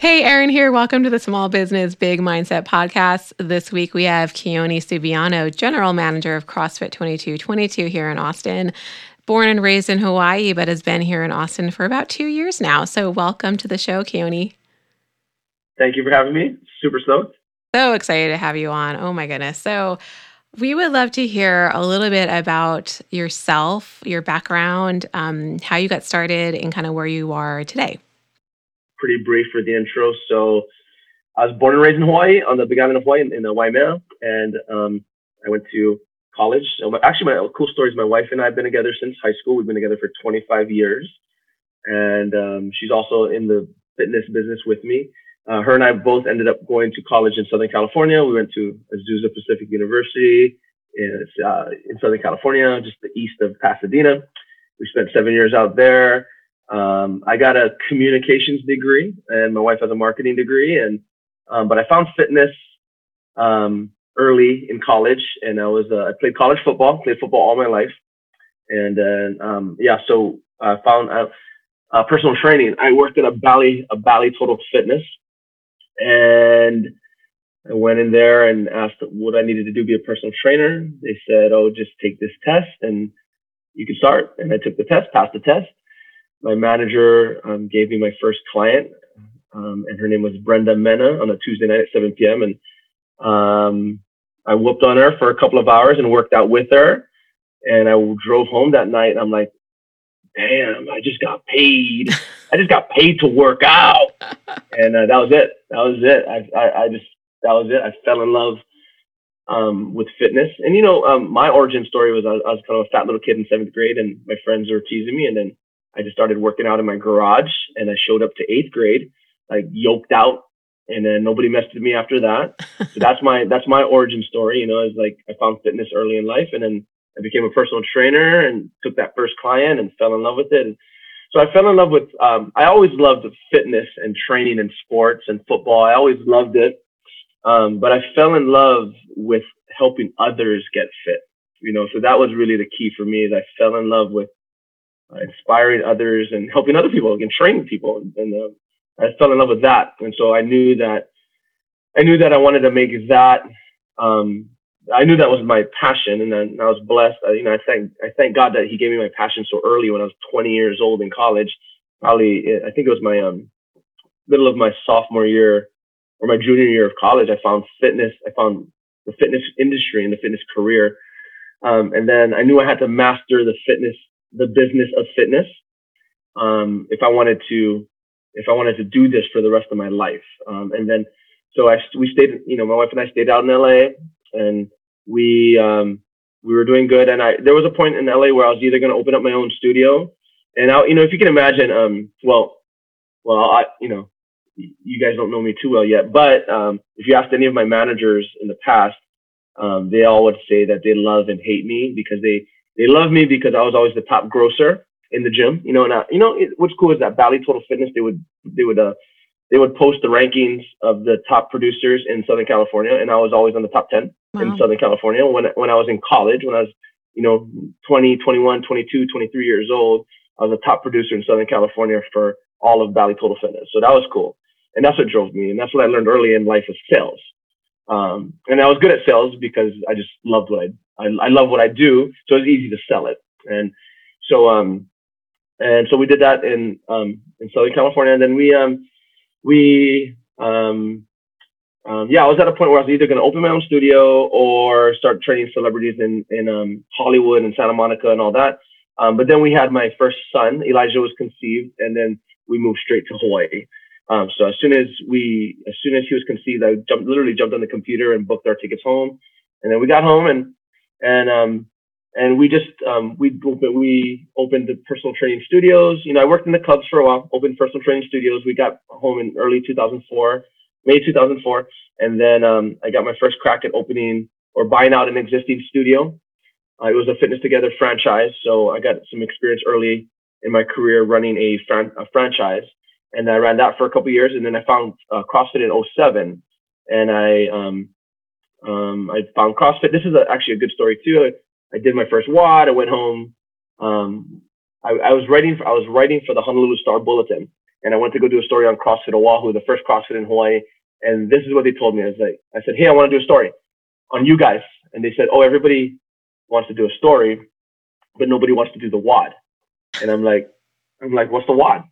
Hey, Erin here. Welcome to the Small Business Big Mindset Podcast. This week we have Keone Subiano, General Manager of CrossFit 2222 here in Austin. Born and raised in Hawaii, but has been here in Austin for about two years now. So, welcome to the show, Keone. Thank you for having me. Super stoked. So excited to have you on. Oh my goodness. So, we would love to hear a little bit about yourself, your background, um, how you got started, and kind of where you are today pretty brief for the intro. So I was born and raised in Hawaii on the Big Island of Hawaii in, in Waimea, and um, I went to college. So my, actually, my cool story is my wife and I have been together since high school. We've been together for 25 years, and um, she's also in the fitness business with me. Uh, her and I both ended up going to college in Southern California. We went to Azusa Pacific University in, uh, in Southern California, just the east of Pasadena. We spent seven years out there. Um, I got a communications degree, and my wife has a marketing degree. And um, but I found fitness um, early in college, and I was uh, I played college football, played football all my life, and uh, um, yeah, so I found uh, uh, personal training. I worked at a Bally a Bally Total Fitness, and I went in there and asked what I needed to do to be a personal trainer. They said, "Oh, just take this test and you can start." And I took the test, passed the test my manager um, gave me my first client, um, and her name was Brenda Mena on a Tuesday night at 7 p.m. And um, I whooped on her for a couple of hours and worked out with her. And I drove home that night, and I'm like, "Damn, I just got paid. I just got paid to work out." and uh, that was it. That was it. I, I, I just that was it. I fell in love um, with fitness. And you know, um, my origin story was I, I, was kind of a fat little kid in seventh grade, and my friends were teasing me, and then I just started working out in my garage and I showed up to eighth grade, like yoked out. And then nobody messed with me after that. So that's my, that's my origin story. You know, it's like I found fitness early in life and then I became a personal trainer and took that first client and fell in love with it. And so I fell in love with, um, I always loved fitness and training and sports and football. I always loved it. Um, but I fell in love with helping others get fit, you know, so that was really the key for me is I fell in love with inspiring others and helping other people and training people. And, and uh, I fell in love with that. And so I knew that I knew that I wanted to make that. Um, I knew that was my passion, and then I was blessed. Uh, you know, I thank I thank God that He gave me my passion so early when I was 20 years old in college. Probably, I think it was my um, middle of my sophomore year or my junior year of college. I found fitness. I found the fitness industry and the fitness career. Um, and then I knew I had to master the fitness the business of fitness um, if I wanted to if I wanted to do this for the rest of my life. Um, and then so I we stayed you know my wife and I stayed out in LA and we um, we were doing good and I there was a point in LA where I was either going to open up my own studio and I you know if you can imagine um well well I you know you guys don't know me too well yet but um, if you asked any of my managers in the past um, they all would say that they love and hate me because they they love me because I was always the top grosser in the gym. You know, and I, you know it, what's cool is that Bally Total Fitness they would they would uh they would post the rankings of the top producers in Southern California, and I was always on the top ten wow. in Southern California when when I was in college when I was you know 20, 21, 22, 23 years old. I was a top producer in Southern California for all of Bally Total Fitness, so that was cool, and that's what drove me, and that's what I learned early in life was sales. Um, and I was good at sales because I just loved what I I, I love what I do, so it's easy to sell it. And so, um, and so we did that in um, in Southern California. And then we um, we um, um, yeah, I was at a point where I was either going to open my own studio or start training celebrities in in um, Hollywood and Santa Monica and all that. Um, but then we had my first son, Elijah was conceived, and then we moved straight to Hawaii. Um, so as soon as we, as soon as he was conceived, I jumped, literally jumped on the computer and booked our tickets home. And then we got home and and um, and we just um, we we opened the personal training studios. You know, I worked in the clubs for a while, opened personal training studios. We got home in early 2004, May 2004, and then um, I got my first crack at opening or buying out an existing studio. Uh, it was a Fitness Together franchise, so I got some experience early in my career running a, fran- a franchise, and I ran that for a couple years, and then I found uh, CrossFit in 07, and I um, um, I found CrossFit. This is a, actually a good story too. I, I, did my first WOD. I went home. Um, I, I, was writing. For, I was writing for the Honolulu Star Bulletin, and I went to go do a story on CrossFit Oahu, the first CrossFit in Hawaii. And this is what they told me. I was like, I said, "Hey, I want to do a story on you guys." And they said, "Oh, everybody wants to do a story, but nobody wants to do the WOD." And I'm like, I'm like, "What's the WOD?"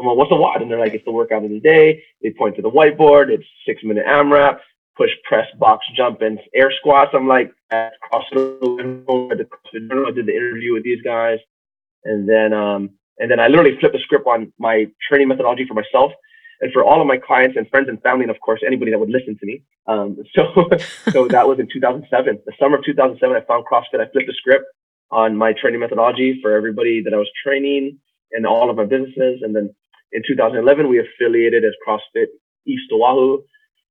I'm like, "What's the WOD?" And they're like, "It's the workout of the day." They point to the whiteboard. It's six minute AMRAP push, press, box, jump, and air squats. I'm like, at CrossFit, I did the interview with these guys, and then um, and then I literally flipped the script on my training methodology for myself and for all of my clients and friends and family, and of course anybody that would listen to me. Um, so so that was in 2007, the summer of 2007. I found CrossFit. I flipped the script on my training methodology for everybody that I was training and all of my businesses, and then in 2011 we affiliated as CrossFit East Oahu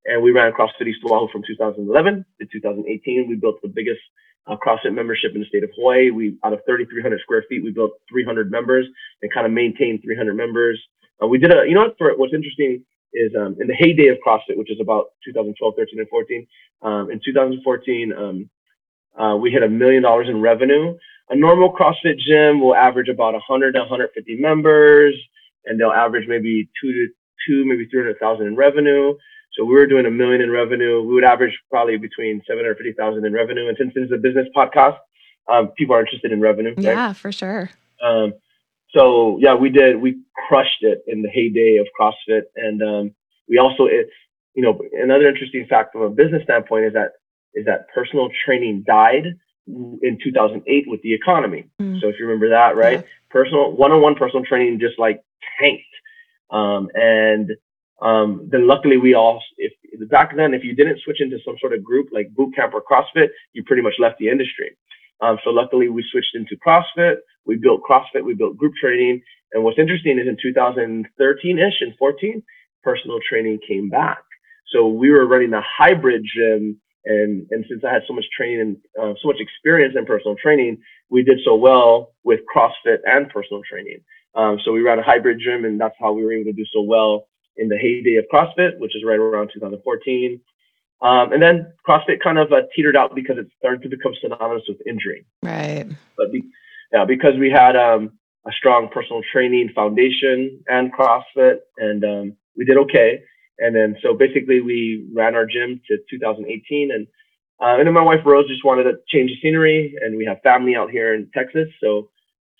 and we ran CrossFit East Oahu from 2011 to 2018. We built the biggest uh, CrossFit membership in the state of Hawaii. We, out of 3,300 square feet, we built 300 members and kind of maintained 300 members. Uh, we did a, you know for, what's interesting is um, in the heyday of CrossFit, which is about 2012, 13, and 14. Um, in 2014, um, uh, we hit a million dollars in revenue. A normal CrossFit gym will average about 100 to 150 members, and they'll average maybe two to two, maybe 300,000 in revenue. So we were doing a million in revenue. We would average probably between 750,000 in revenue. And since is a business podcast, um, people are interested in revenue. Right? Yeah, for sure. Um, so yeah, we did, we crushed it in the heyday of CrossFit. And, um, we also, it, you know, another interesting fact from a business standpoint is that, is that personal training died in 2008 with the economy. Mm. So if you remember that, right? Yeah. Personal, one-on-one personal training just like tanked. Um, and um, then luckily we all, if back then, if you didn't switch into some sort of group like boot camp or CrossFit, you pretty much left the industry. Um, so luckily we switched into CrossFit. We built CrossFit. We built group training. And what's interesting is in 2013-ish and 14, personal training came back. So we were running a hybrid gym. And, and since I had so much training and uh, so much experience in personal training, we did so well with CrossFit and personal training. Um, so we ran a hybrid gym and that's how we were able to do so well in the heyday of CrossFit, which is right around 2014. Um, and then CrossFit kind of uh, teetered out because it started to become synonymous with injury. Right. But be, yeah, because we had um, a strong personal training foundation and CrossFit, and um, we did okay. And then so basically we ran our gym to 2018, and uh, and then my wife Rose just wanted to change the scenery, and we have family out here in Texas, so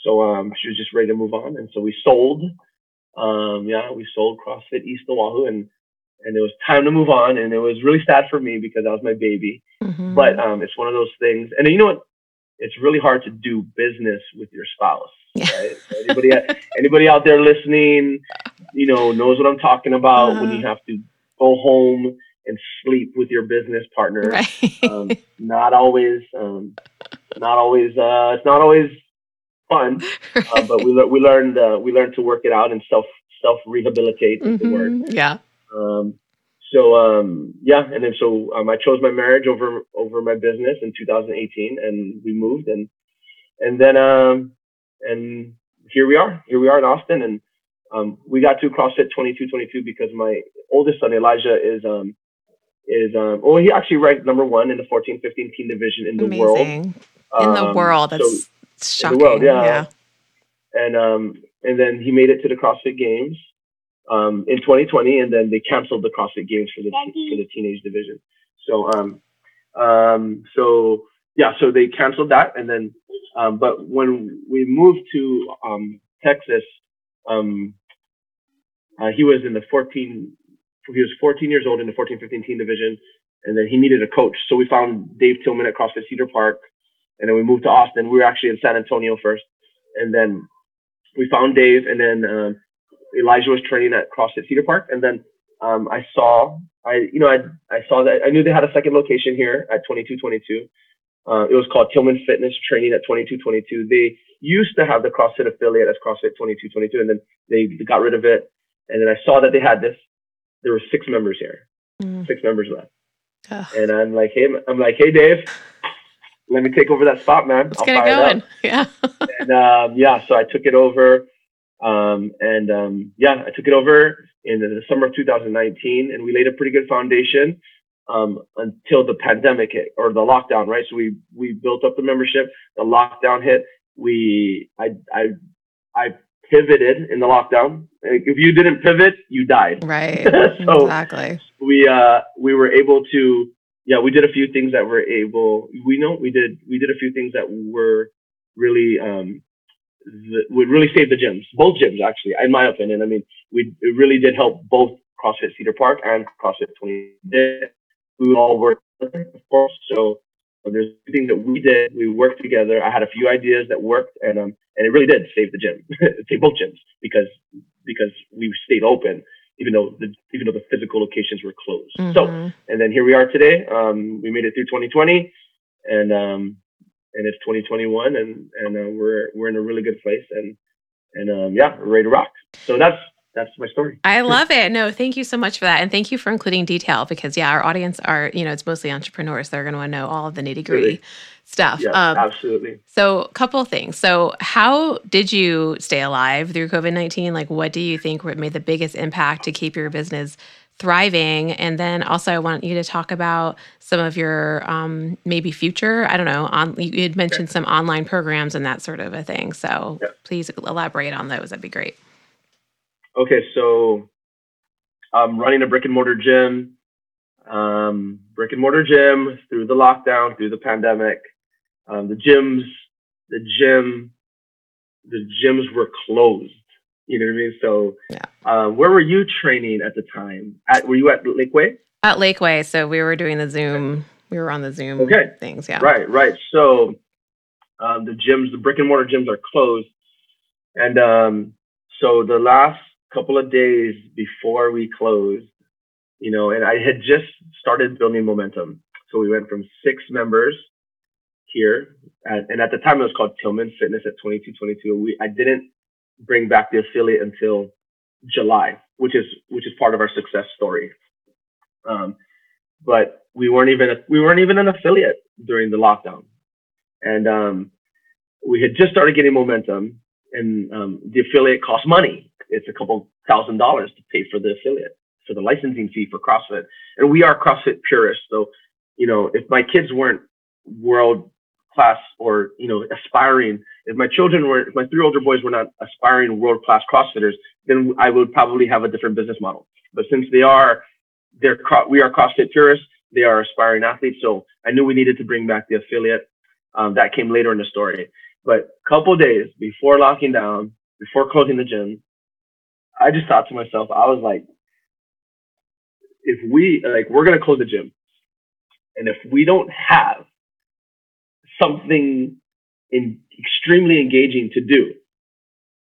so um, she was just ready to move on, and so we sold um, yeah, we sold CrossFit East Oahu and and it was time to move on. And it was really sad for me because that was my baby. Mm-hmm. But um, it's one of those things. And you know what? It's really hard to do business with your spouse. Right? anybody anybody out there listening, you know, knows what I'm talking about uh-huh. when you have to go home and sleep with your business partner. Right. Um, not always, um, not always, uh, it's not always fun, right. uh, but we le- we learned uh, we learned to work it out and self self rehabilitate mm-hmm. the word. Yeah. Um, so um, yeah, and then so um, I chose my marriage over over my business in 2018, and we moved, and and then um, and here we are. Here we are in Austin, and um, we got to CrossFit 2222 because my oldest son Elijah is um is um well he actually ranked number one in the 14 15 teen division in the Amazing. world in the um, world that's so, shocking. the world. Yeah. yeah. And um, and then he made it to the CrossFit Games um, in 2020, and then they canceled the CrossFit Games for the for the teenage division. So um, um, so yeah, so they canceled that, and then um, but when we moved to um, Texas, um, uh, he was in the 14. He was 14 years old in the 14, 15 teen division, and then he needed a coach. So we found Dave Tillman at CrossFit Cedar Park and then we moved to Austin. We were actually in San Antonio first, and then we found Dave, and then um, Elijah was training at CrossFit Cedar Park, and then um, I saw, I you know, I I saw that I knew they had a second location here at 2222. Uh, it was called Tillman Fitness Training at 2222. They used to have the CrossFit affiliate as CrossFit 2222, and then they got rid of it. And then I saw that they had this. There were six members here, mm. six members left. And I'm like, hey, I'm like, hey, Dave, let me take over that spot, man. Let's I'll get it going. Yeah. and um, yeah, so I took it over. Um, and um, yeah, I took it over in the summer of 2019, and we laid a pretty good foundation um, until the pandemic hit or the lockdown, right? So we we built up the membership. The lockdown hit. We I I I pivoted in the lockdown. If you didn't pivot, you died. Right. so exactly. We uh we were able to yeah we did a few things that were able we know we did we did a few things that were really um would really save the gyms both gyms actually in my opinion I mean we it really did help both CrossFit Cedar Park and CrossFit 20 we all worked, of course. So there's things that we did. We worked together. I had a few ideas that worked, and um, and it really did save the gym, save both gyms because because we stayed open even though the even though the physical locations were closed. Mm-hmm. So and then here we are today. Um, we made it through 2020, and um, and it's 2021, and and uh, we're we're in a really good place, and and um, yeah, we're ready to rock. So that's that's my story. I love it. No, thank you so much for that. And thank you for including detail because, yeah, our audience are, you know, it's mostly entrepreneurs. They're going to want to know all of the nitty gritty really? stuff. Yeah, um, absolutely. So, a couple things. So, how did you stay alive through COVID 19? Like, what do you think would made the biggest impact to keep your business thriving? And then also, I want you to talk about some of your um, maybe future, I don't know, on, you had mentioned some online programs and that sort of a thing. So, yeah. please elaborate on those. That'd be great okay, so I'm running a brick and mortar gym, um, brick and mortar gym through the lockdown, through the pandemic. Um, the gyms, the gym, the gyms were closed. You know what I mean? So, yeah. um, where were you training at the time? At were you at Lakeway? At Lakeway. So we were doing the Zoom. We were on the Zoom okay. things. Yeah. Right. Right. So um, the gyms, the brick and mortar gyms are closed, and um, so the last couple of days before we closed, you know, and I had just started building momentum. So we went from six members here, at, and at the time it was called Tillman Fitness at 2222. We I didn't bring back the affiliate until July, which is which is part of our success story. Um, but we weren't even we weren't even an affiliate during the lockdown, and um, we had just started getting momentum, and um, the affiliate cost money it's a couple thousand dollars to pay for the affiliate for the licensing fee for CrossFit. And we are CrossFit purists. So, you know, if my kids weren't world class or, you know, aspiring, if my children were, if my three older boys were not aspiring world class CrossFitters, then I would probably have a different business model. But since they are, they're, we are CrossFit purists, they are aspiring athletes. So I knew we needed to bring back the affiliate. Um, that came later in the story. But a couple days before locking down, before closing the gym, I just thought to myself, I was like, if we like, we're gonna close the gym, and if we don't have something in extremely engaging to do,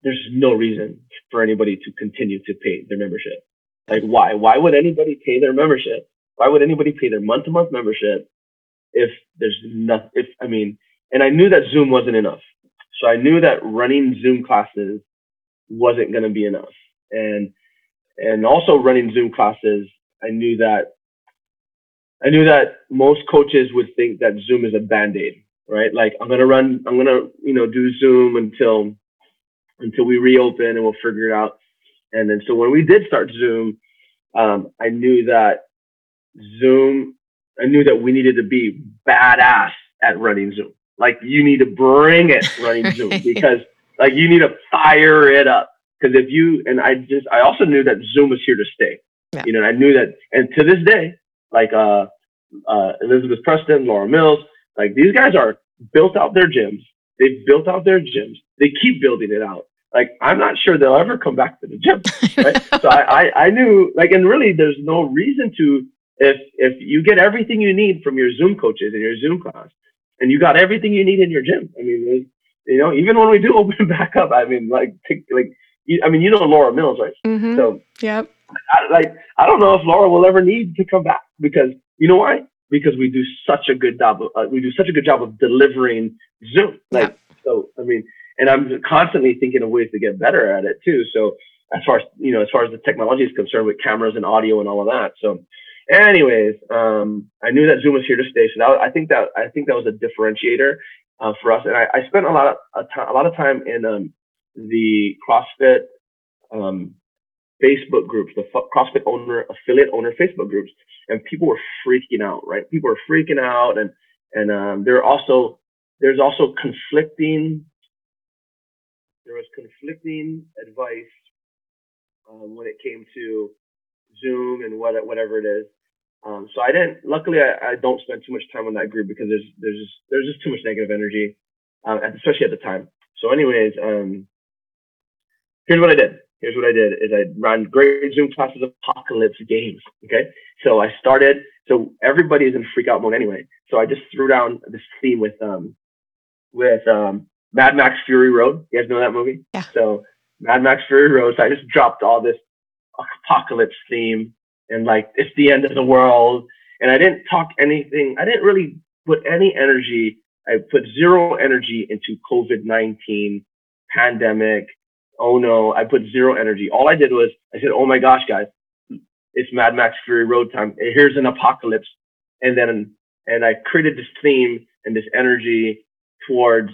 there's no reason for anybody to continue to pay their membership. Like, why? Why would anybody pay their membership? Why would anybody pay their month to month membership if there's nothing? If I mean, and I knew that Zoom wasn't enough. So I knew that running Zoom classes wasn't going to be enough and and also running Zoom classes, I knew that I knew that most coaches would think that Zoom is a band-aid, right? Like I'm gonna run, I'm gonna, you know, do Zoom until until we reopen and we'll figure it out. And then so when we did start Zoom, um, I knew that Zoom, I knew that we needed to be badass at running Zoom. Like you need to bring it running Zoom because like you need to fire it up. Because if you and I just I also knew that Zoom was here to stay. Yeah. You know, I knew that, and to this day, like uh, uh, Elizabeth Preston, Laura Mills, like these guys are built out their gyms. They've built out their gyms. They keep building it out. Like I'm not sure they'll ever come back to the gym. Right? so I, I I knew like, and really, there's no reason to if if you get everything you need from your Zoom coaches and your Zoom class, and you got everything you need in your gym. I mean, you know, even when we do open back up, I mean, like, take, like I mean, you know Laura Mills, right? Mm-hmm. So, yep. I, like, I don't know if Laura will ever need to come back because you know why? Because we do such a good job. Of, uh, we do such a good job of delivering Zoom. Like, yep. so I mean, and I'm constantly thinking of ways to get better at it too. So, as far as you know, as far as the technology is concerned with cameras and audio and all of that. So, Anyways, um, I knew that Zoom was here to stay, so that I think that I think that was a differentiator uh, for us. And I, I spent a lot of a, t- a lot of time in um, the CrossFit um, Facebook groups, the CrossFit owner affiliate owner Facebook groups, and people were freaking out. Right, people were freaking out, and and um, there are also there's also conflicting there was conflicting advice um, when it came to Zoom and what whatever it is. Um, so I didn't. Luckily, I, I, don't spend too much time on that group because there's there's just there's just too much negative energy, um, especially at the time. So, anyways, um, here's what I did. Here's what I did: is I ran great Zoom classes apocalypse games. Okay, so I started. So everybody is in freak out mode anyway. So I just threw down this theme with um with um Mad Max Fury Road. You guys know that movie? Yeah. So Mad Max Fury Road. So I just dropped all this apocalypse theme and like it's the end of the world. And I didn't talk anything. I didn't really put any energy. I put zero energy into COVID nineteen pandemic. Oh no, I put zero energy. All I did was I said, "Oh my gosh, guys, it's Mad Max Fury Road time. Here's an apocalypse." And then and I created this theme and this energy towards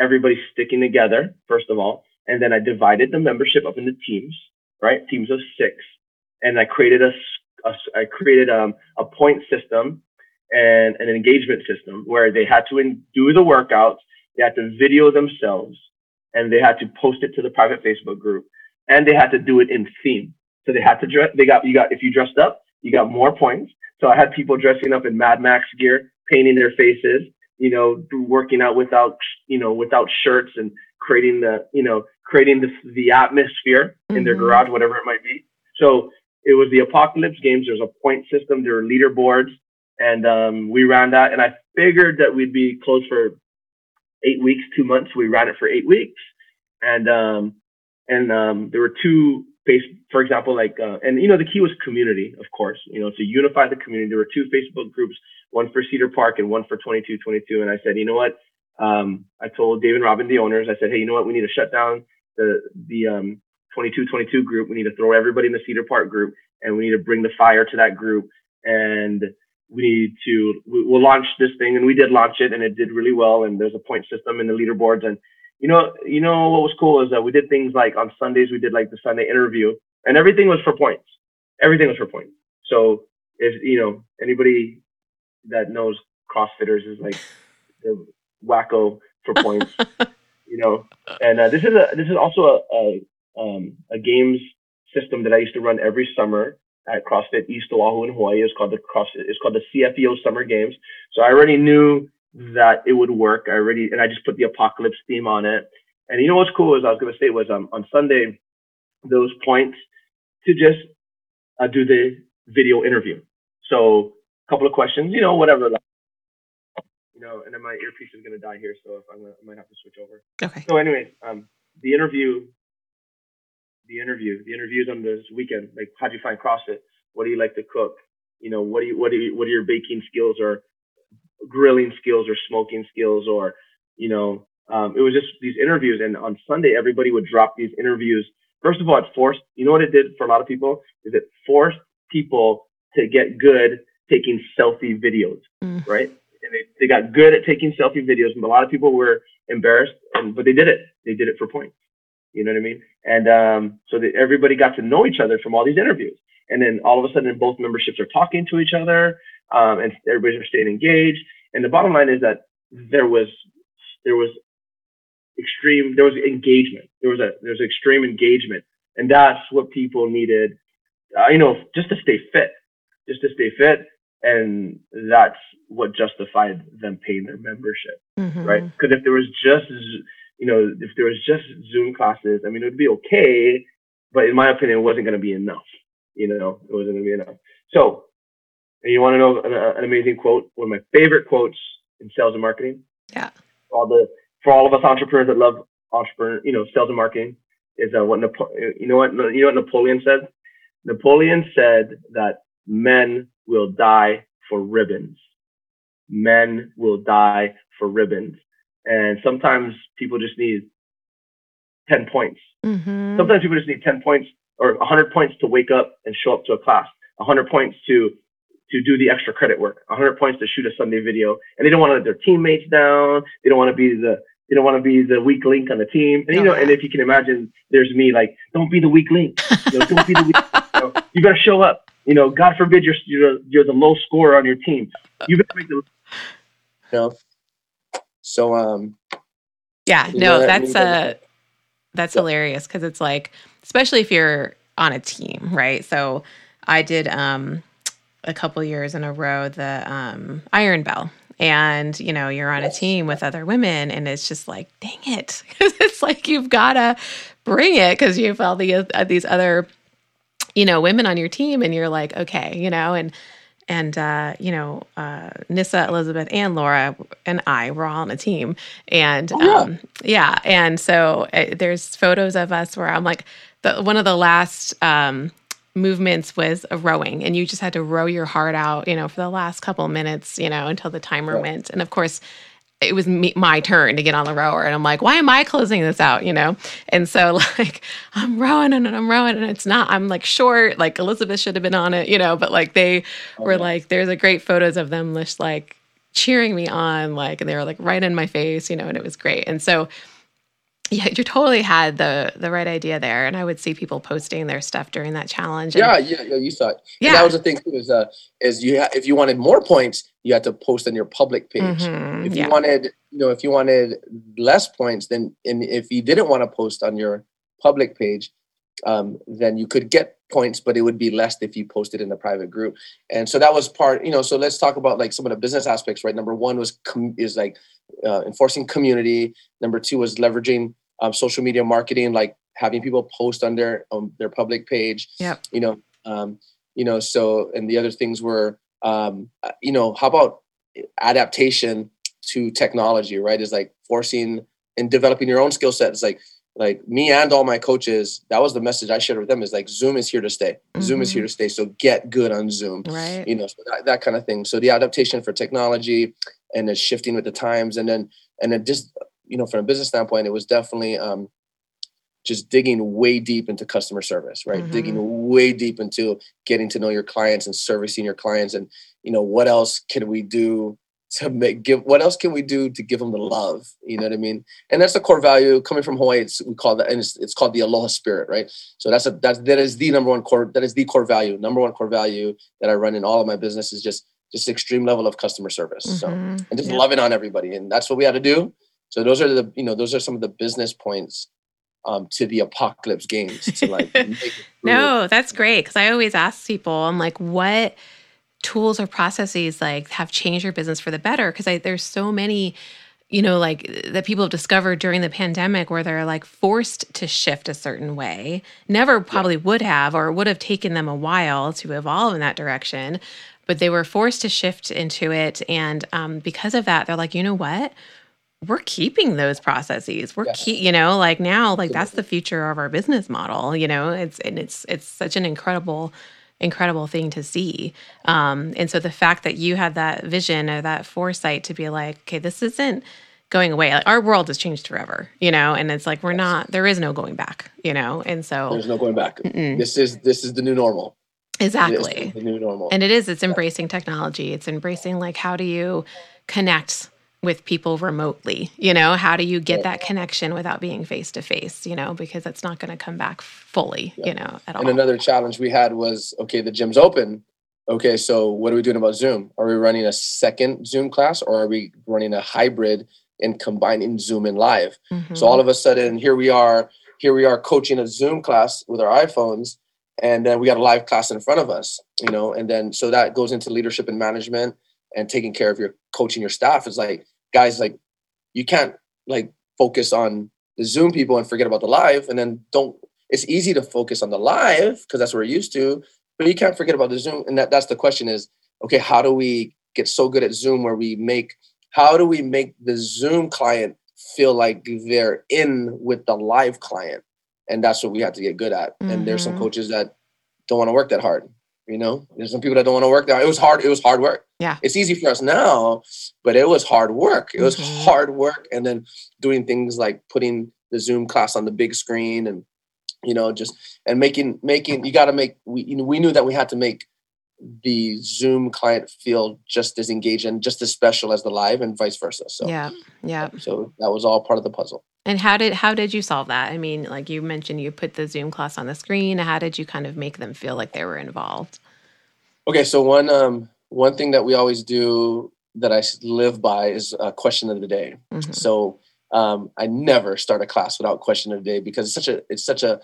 everybody sticking together, first of all. And then I divided the membership up into teams, right? Teams of six. And I created a, a I created um, a point system and an engagement system where they had to in, do the workouts, they had to video themselves, and they had to post it to the private Facebook group, and they had to do it in theme. So they had to dress. They got you got if you dressed up, you got more points. So I had people dressing up in Mad Max gear, painting their faces, you know, working out without, you know, without shirts and creating the, you know, creating the, the atmosphere mm-hmm. in their mm-hmm. garage, whatever it might be. So it was the apocalypse games. There's a point system. There were leaderboards and, um, we ran that and I figured that we'd be closed for eight weeks, two months. We ran it for eight weeks and, um, and, um, there were two face, for example, like, uh, and you know, the key was community, of course, you know, to unify the community. There were two Facebook groups, one for Cedar Park and one for 2222. And I said, you know what? Um, I told David and Robin, the owners, I said, hey, you know what? We need to shut down the, the, um, 2222 group. We need to throw everybody in the Cedar Park group and we need to bring the fire to that group. And we need to, we'll launch this thing. And we did launch it and it did really well. And there's a point system in the leaderboards and you know, you know what was cool is that we did things like on Sundays we did like the Sunday interview, and everything was for points. Everything was for points. So if you know anybody that knows CrossFitters is like the wacko for points, you know. And uh, this is a this is also a a, um, a games system that I used to run every summer at CrossFit East Oahu in Hawaii. It's called the CrossFit. It's called the CFEO Summer Games. So I already knew that it would work. I already, and I just put the apocalypse theme on it. And you know what's cool is I was going to say was um, on Sunday, those points to just uh, do the video interview. So a couple of questions, you know, whatever. Like, you know, and then my earpiece is going to die here, so if I'm gonna, I might have to switch over. Okay. So, anyway, um, the interview, the interview, the interviews on this weekend. Like, how'd you find CrossFit? What do you like to cook? You know, what do you, what do you, what are your baking skills or grilling skills or smoking skills or, you know, um, it was just these interviews. And on Sunday, everybody would drop these interviews. First of all, it forced, you know what it did for a lot of people is it forced people to get good taking selfie videos, mm. right? And they, they got good at taking selfie videos. And a lot of people were embarrassed, and but they did it. They did it for points. You know what I mean? And um, so that everybody got to know each other from all these interviews. And then all of a sudden, both memberships are talking to each other um, and everybody's staying engaged. And the bottom line is that there was there was extreme there was engagement. There was a there was extreme engagement, and that's what people needed. Uh, you know, just to stay fit, just to stay fit, and that's what justified them paying their membership, mm-hmm. right? Because if there was just you know if there was just Zoom classes, I mean, it would be okay, but in my opinion, it wasn't going to be enough. You know, it wasn't going to be enough. So and you want to know an, an, amazing quote? One of my favorite quotes in sales and marketing. Yeah. All the for all of us entrepreneurs that love entrepreneur, you know, sales and marketing is uh, what Napo- you know what you know what Napoleon said. Napoleon said that men will die for ribbons. Men will die for ribbons, and sometimes people just need ten points. Mm-hmm. Sometimes people just need ten points or hundred points to wake up and show up to a class. hundred points to to do the extra credit work, 100 points to shoot a Sunday video, and they don't want to let their teammates down. They don't want to be the they don't want to be the weak link on the team. And you know, and if you can imagine, there's me like, don't be the weak link. You know, don't be the weak. You, know, you better show up. You know, God forbid you're you're, you're the low scorer on your team. You better make the. You know, so um. Yeah, no, that's uh, that's so. hilarious because it's like, especially if you're on a team, right? So I did um a couple years in a row the um Iron Bell and you know you're on a team with other women and it's just like dang it it's like you've got to bring it because you have all the, uh, these other you know women on your team and you're like okay you know and and uh, you know uh, Nissa, Elizabeth, and Laura and I were all on a team, and oh, yeah. Um, yeah, and so uh, there's photos of us where I'm like the one of the last um, movements was rowing and you just had to row your heart out you know for the last couple minutes you know until the timer yeah. went and of course it was me, my turn to get on the rower. And i'm like why am i closing this out you know? And so like i'm rowing and i'm rowing and it's not i'm like short like elizabeth should have been on it you know? But like they oh, were like there's a great photos of them just like cheering me on like and they were like right in my face you know? And it was great. And so yeah, you totally had the the right idea there, and I would see people posting their stuff during that challenge. And, yeah, yeah, yeah, you saw it. Yeah, and that was the thing too. Is uh, is you ha- if you wanted more points, you had to post on your public page. Mm-hmm, if you yeah. wanted, you know, if you wanted less points, then and if you didn't want to post on your public page, um, then you could get points, but it would be less if you posted in the private group. And so that was part, you know. So let's talk about like some of the business aspects, right? Number one was com- is like uh, enforcing community. Number two was leveraging um, social media marketing, like having people post on their on their public page. Yeah. You know, um, you know. So, and the other things were, um, uh, you know, how about adaptation to technology? Right, is like forcing and developing your own skill sets. Like, like me and all my coaches, that was the message I shared with them. Is like Zoom is here to stay. Mm-hmm. Zoom is here mm-hmm. to stay. So get good on Zoom. Right. You know, so that, that kind of thing. So the adaptation for technology and then shifting with the times, and then and then just you know, from a business standpoint, it was definitely um, just digging way deep into customer service, right? Mm-hmm. Digging way deep into getting to know your clients and servicing your clients, and you know, what else can we do to make give? What else can we do to give them the love? You know what I mean? And that's the core value coming from Hawaii. It's we call that, and it's, it's called the aloha spirit, right? So that's a that's that is the number one core. That is the core value. Number one core value that I run in all of my business is just just extreme level of customer service. Mm-hmm. So and just yep. loving on everybody, and that's what we had to do so those are the you know those are some of the business points um, to the apocalypse games to like. no, that's great because I always ask people, I'm like, what tools or processes like have changed your business for the better? Because there's so many you know, like that people have discovered during the pandemic where they're like forced to shift a certain way, never probably would have, or would have taken them a while to evolve in that direction, but they were forced to shift into it. And um, because of that, they're like, you know what? We're keeping those processes. We're keep you know like now like that's the future of our business model you know it's and it's it's such an incredible incredible thing to see. Um and so the fact that you had that vision or that foresight to be like okay this isn't going away. Like our world has changed forever you know and it's like we're not there is no going back you know and so there's no going back. Mm-mm. this is this is the new normal. Exactly. the new normal. And it is it's embracing technology. It's embracing like how do you connect with people remotely you know? How do you get that connection without being face to face you know? Because it's not going to come back fully yeah. you know at all. and another challenge we had was okay the gym's open. Okay so what are we doing about zoom? Are we running a second zoom class or are we running a hybrid and combining zoom and live? Mm-hmm. so all of a sudden here we are here we are coaching a zoom class with our iphones and then we got a live class in front of us you know? And then so that goes into leadership and management and taking care of your coaching your staff is like guys like you can't like focus on the zoom people and forget about the live and then don't it's easy to focus on the live because that's what we're used to but you can't forget about the zoom and that, that's the question is okay how do we get so good at zoom where we make how do we make the zoom client feel like they're in with the live client and that's what we have to get good at mm-hmm. and there's some mm-hmm. coaches that don't want to work that hard you know, there's some people that don't want to work there. It was hard. It was hard work. Yeah. It's easy for us now, but it was hard work. It was mm-hmm. hard work. And then doing things like putting the Zoom class on the big screen and, you know, just, and making, making, you got to make, we, you know, we knew that we had to make the Zoom client feel just as engaged and just as special as the live, and vice versa. So yeah, yeah. So that was all part of the puzzle. And how did how did you solve that? I mean, like you mentioned, you put the Zoom class on the screen. How did you kind of make them feel like they were involved? Okay, so one um, one thing that we always do that I live by is a question of the day. Mm-hmm. So um, I never start a class without question of the day because it's such a it's such a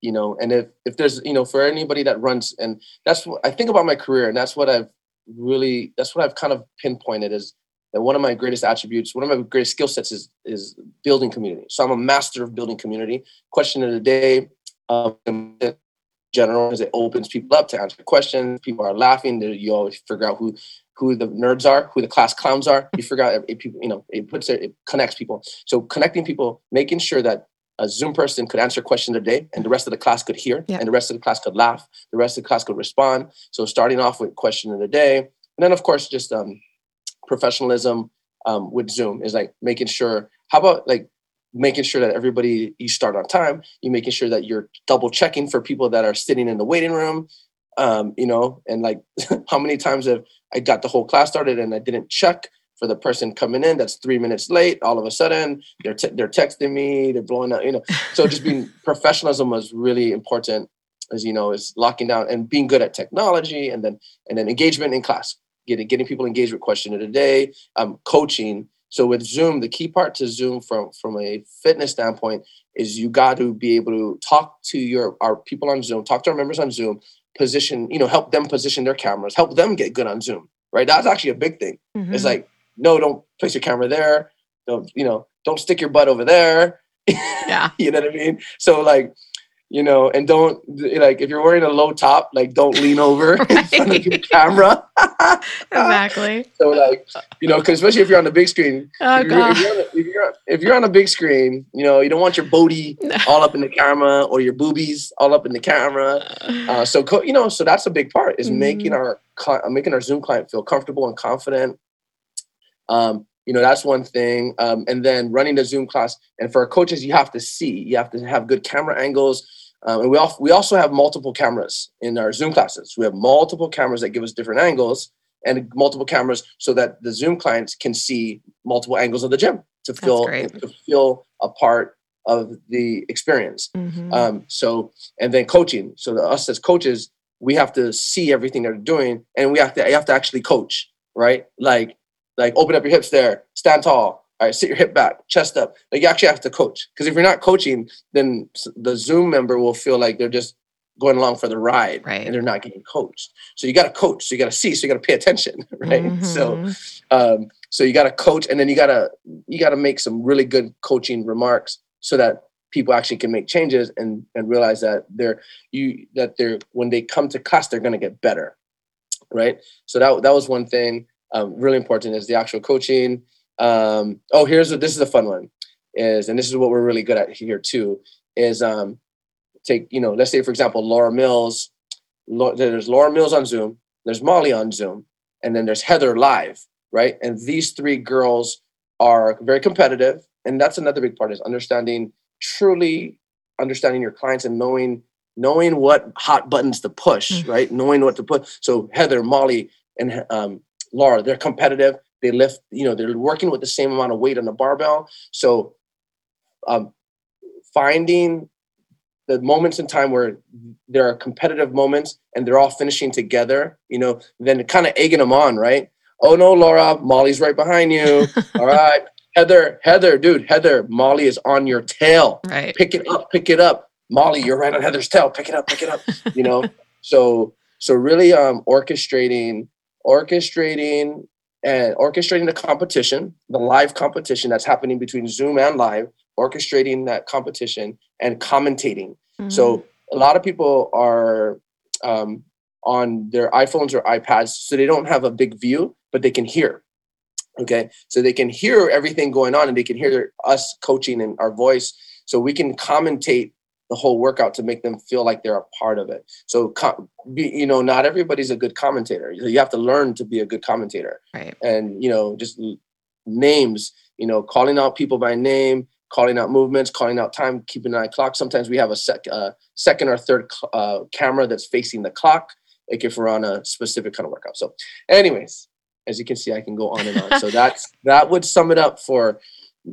you know and if if there's you know for anybody that runs and that's what I think about my career and that's what I've really that's what I've kind of pinpointed is that one of my greatest attributes one of my greatest skill sets is is building community so I'm a master of building community question of the day um, general is it opens people up to answer questions people are laughing you always figure out who who the nerds are, who the class clowns are. You figure out if people, you know, it puts it, it connects people. So connecting people, making sure that a Zoom person could answer questions a day and the rest of the class could hear yeah. and the rest of the class could laugh, the rest of the class could respond. So starting off with question of the day. And then of course just um, professionalism um, with Zoom is like making sure, how about like making sure that everybody you start on time, you making sure that you're double checking for people that are sitting in the waiting room, um, you know, and like how many times have I got the whole class started and I didn't check for the person coming in that's three minutes late. All of a sudden, they're te- they're texting me, they're blowing up, you know. So just being professionalism was really important, as you know, is locking down and being good at technology, and then and then engagement in class, getting getting people engaged with question of the day, um, coaching. So with Zoom, the key part to Zoom from from a fitness standpoint is you got to be able to talk to your our people on Zoom, talk to our members on Zoom, position, you know, help them position their cameras, help them get good on Zoom, right? That's actually a big thing. Mm-hmm. It's like, no, don't place your camera there. Don't, you know, don't stick your butt over there. Yeah. you know what I mean? So like, you know, and don't like if you're wearing a low top, like don't lean over in front of your camera. exactly. So like, you know, because especially if you're on the big screen, oh, if, you're, if, you're if, you're, if, you're, on a big screen, you know, you don't want your booty all up in the camera or your boobies all up in the camera. Uh, so you know, so that's a big part is mm-hmm. making our making our Zoom client feel comfortable and confident. Um, you know that's one thing. Um, and then running the zoom class and for our coaches you have to see you have to have good camera angles. Um, and we, all, we also have multiple cameras in our zoom classes. We have multiple cameras that give us different angles and multiple cameras so that the zoom clients can see multiple angles of the gym to feel to feel a part of the experience. Mm-hmm. um, so and then coaching. So us as coaches we have to see everything they're doing and we have to have to actually coach right? Like like open up your hips there, stand tall. All right, sit your hip back, chest up. Like you actually have to coach. Because if you're not coaching, then the Zoom member will feel like they're just going along for the ride right. and they're not getting coached. So you got to coach. So you got to see. So you got to pay attention, right? Mm-hmm. So, um, so you got to coach, and then you got to you got to make some really good coaching remarks so that people actually can make changes and and realize that they're you that they're when they come to class they're going to get better, right? So that that was one thing um, really important is the actual coaching. Um, oh, here's what this is a fun one is, and this is what we're really good at here too, is um, take, you know, let's say for example, Laura Mills, there's Laura Mills on Zoom, there's Molly on Zoom, and then there's Heather live, right? And these three girls are very competitive. And that's another big part is understanding, truly understanding your clients and knowing knowing what hot buttons to push, mm-hmm. right? Knowing what to put. So Heather, Molly, and um, Laura, they're competitive. They lift, you know, they're working with the same amount of weight on the barbell. So um, finding the moments in time where there are competitive moments and they're all finishing together, you know, then kind of egging them on, right? Oh no, Laura, Molly's right behind you. all right. Heather, Heather, dude, Heather, Molly is on your tail. Right. Pick it up, pick it up. Molly, you're right on Heather's tail. Pick it up, pick it up. you know, so so really um orchestrating orchestrating and orchestrating the competition, the live competition that's happening between Zoom and live, orchestrating that competition and commentating. Mm-hmm. So a lot of people are um, on their iPhones or iPads, so they don't have a big view, but they can hear. Okay, so they can hear everything going on, and they can hear us coaching and our voice. So we can commentate the whole workout to make them feel like they're a part of it. So, you know, not everybody's a good commentator. You have to learn to be a good commentator. Right. And, you know, just names, you know, calling out people by name, calling out movements, calling out time, keeping an eye clock. Sometimes we have a sec, uh, second or third uh, camera that's facing the clock. like if we're on a specific kind of workout. So, anyways, as you can see, I can go on and on. so that's that would sum it up for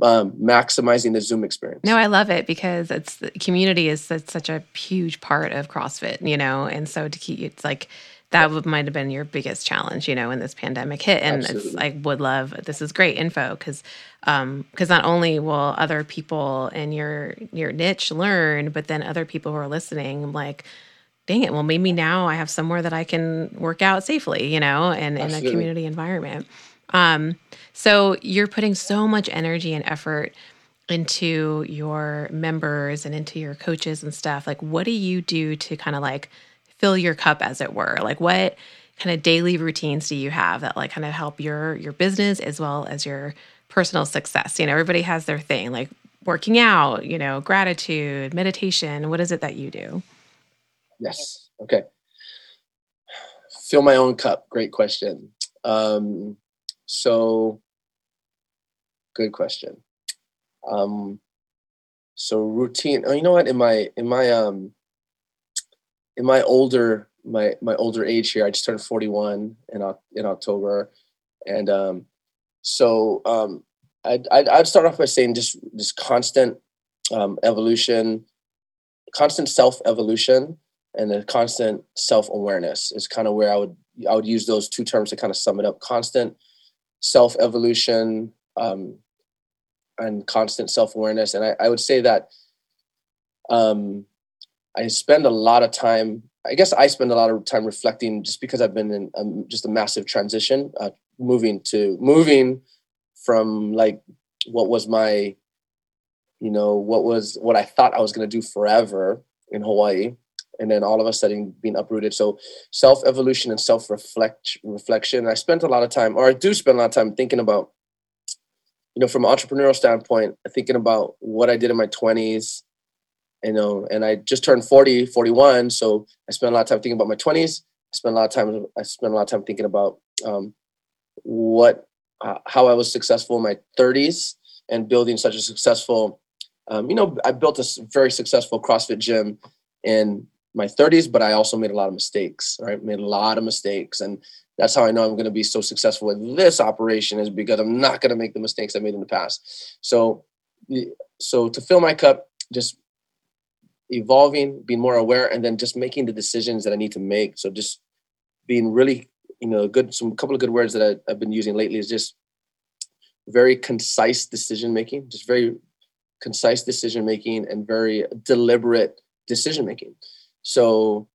um, maximizing the Zoom experience. No, I love it because it's community is such a huge part of CrossFit, you know, and so to keep it's like that might have been your biggest challenge, you know, when this pandemic hit. And Absolutely. it's I would love this is great info because um because not only will other people in your your niche learn, but then other people who are listening like dang it, well maybe now I have somewhere that I can work out safely, you know, and in a community environment. Um so you're putting so much energy and effort into your members and into your coaches and stuff. Like what do you do to kind of like fill your cup as it were? Like what kind of daily routines do you have that like kind of help your your business as well as your personal success? You know everybody has their thing like working out you know gratitude meditation. What is it that you do? Yes. Okay. Fill my own cup. Great question. Um so good question. Um so routine oh you know what? In my in my um in my older my my older age here, I just turned 41 in in October, and um, so um, I'd, I'd, I'd start off by saying just just constant um, evolution, constant self evolution, and the constant self awareness is kind of where I would I would use those two terms to kind of sum it up. Constant self evolution um, and constant self awareness, and I, I would say that um, I spend a lot of time. I guess I spend a lot of time reflecting, just because I've been in um, just a massive transition, uh, moving to moving from like what was my, you know, what was what I thought I was going to do forever in Hawaii, and then all of a sudden being uprooted. So self evolution and self reflect reflection. I spent a lot of time, or I do spend a lot of time thinking about, you know, from an entrepreneurial standpoint, thinking about what I did in my twenties you know, and I just turned 40, 41. So I spent a lot of time thinking about my 20s. I spent a lot of time, I spent a lot of time thinking about um, what, uh, how I was successful in my 30s and building such a successful, um, you know, I built a very successful CrossFit gym in my 30s, but I also made a lot of mistakes, right? Made a lot of mistakes. And that's how I know I'm going to be so successful with this operation is because I'm not going to make the mistakes I made in the past. So, so to fill my cup, just evolving, being more aware, and then just making the decisions that I need to make. So just being really, you know, good. Some couple of good words that I, I've been using lately is just very concise decision making, just very concise decision making and very deliberate decision making. So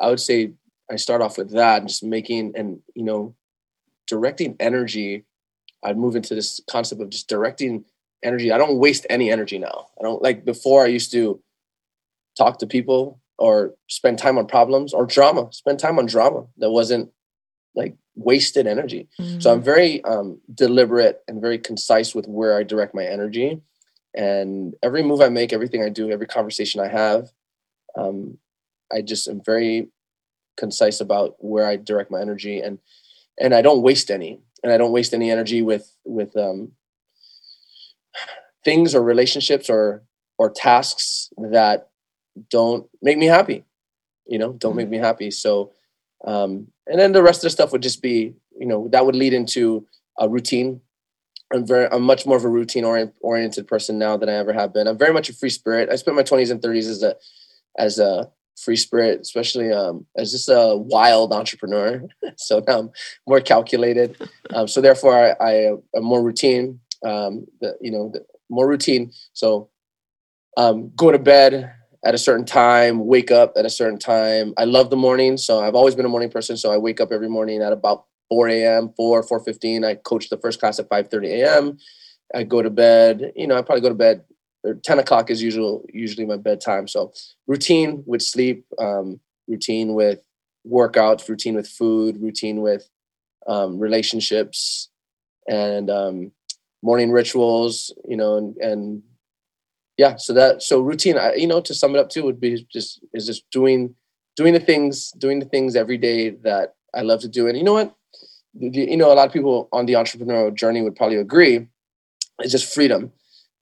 I would say I start off with that, just making and you know, directing energy. I'd move into this concept of just directing energy. I don't waste any energy now. I don't like before I used to talk to people or spend time on problems or drama, spend time on drama that wasn't like wasted energy. Mm-hmm. So I'm very um, deliberate and very concise with where I direct my energy. And every move I make, everything I do, every conversation I have, um, I just am very concise about where I direct my energy and and I don't waste any. And I don't waste any energy with with um, things or relationships or or tasks that don't make me happy you know don't make mm-hmm. me happy so um and then the rest of the stuff would just be you know that would lead into a routine i'm very i'm much more of a routine orient, oriented person now than i ever have been i'm very much a free spirit i spent my 20s and 30s as a as a free spirit especially um as just a wild entrepreneur so now i'm more calculated um, so therefore i i am more routine um the, you know the, more routine so um go to bed at a certain time, wake up at a certain time. I love the morning, so I've always been a morning person. So I wake up every morning at about 4 a.m., 4, 4.15. I coach the first class at 5.30 a.m. I go to bed, you know, I probably go to bed, 10 o'clock is usual, usually my bedtime. So routine with sleep, um, routine with workouts, routine with food, routine with um, relationships, and um, morning rituals, you know, and, and yeah so that so routine I, you know to sum it up too would be just is just doing doing the things doing the things every day that i love to do. And you know what? You know a lot of people on the entrepreneurial journey would probably agree it's just freedom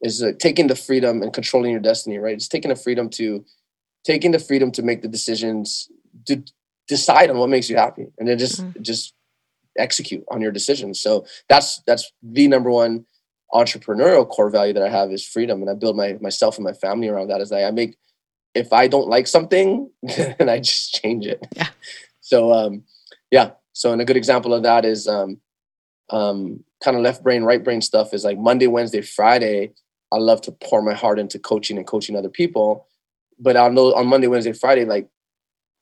is uh, taking the freedom and controlling your destiny right? It's taking the freedom to taking the freedom to make the decisions to decide on what makes you happy and then just mm-hmm. just execute on your decisions. So that's that's the number one entrepreneurial core value that i have is freedom and i build my myself and my family around that is that i make if i don't like something then i just change it. Yeah. So um yeah. So and a good example of that is um um kind of left brain right brain stuff is like monday wednesday friday i love to pour my heart into coaching and coaching other people but i know on monday wednesday friday like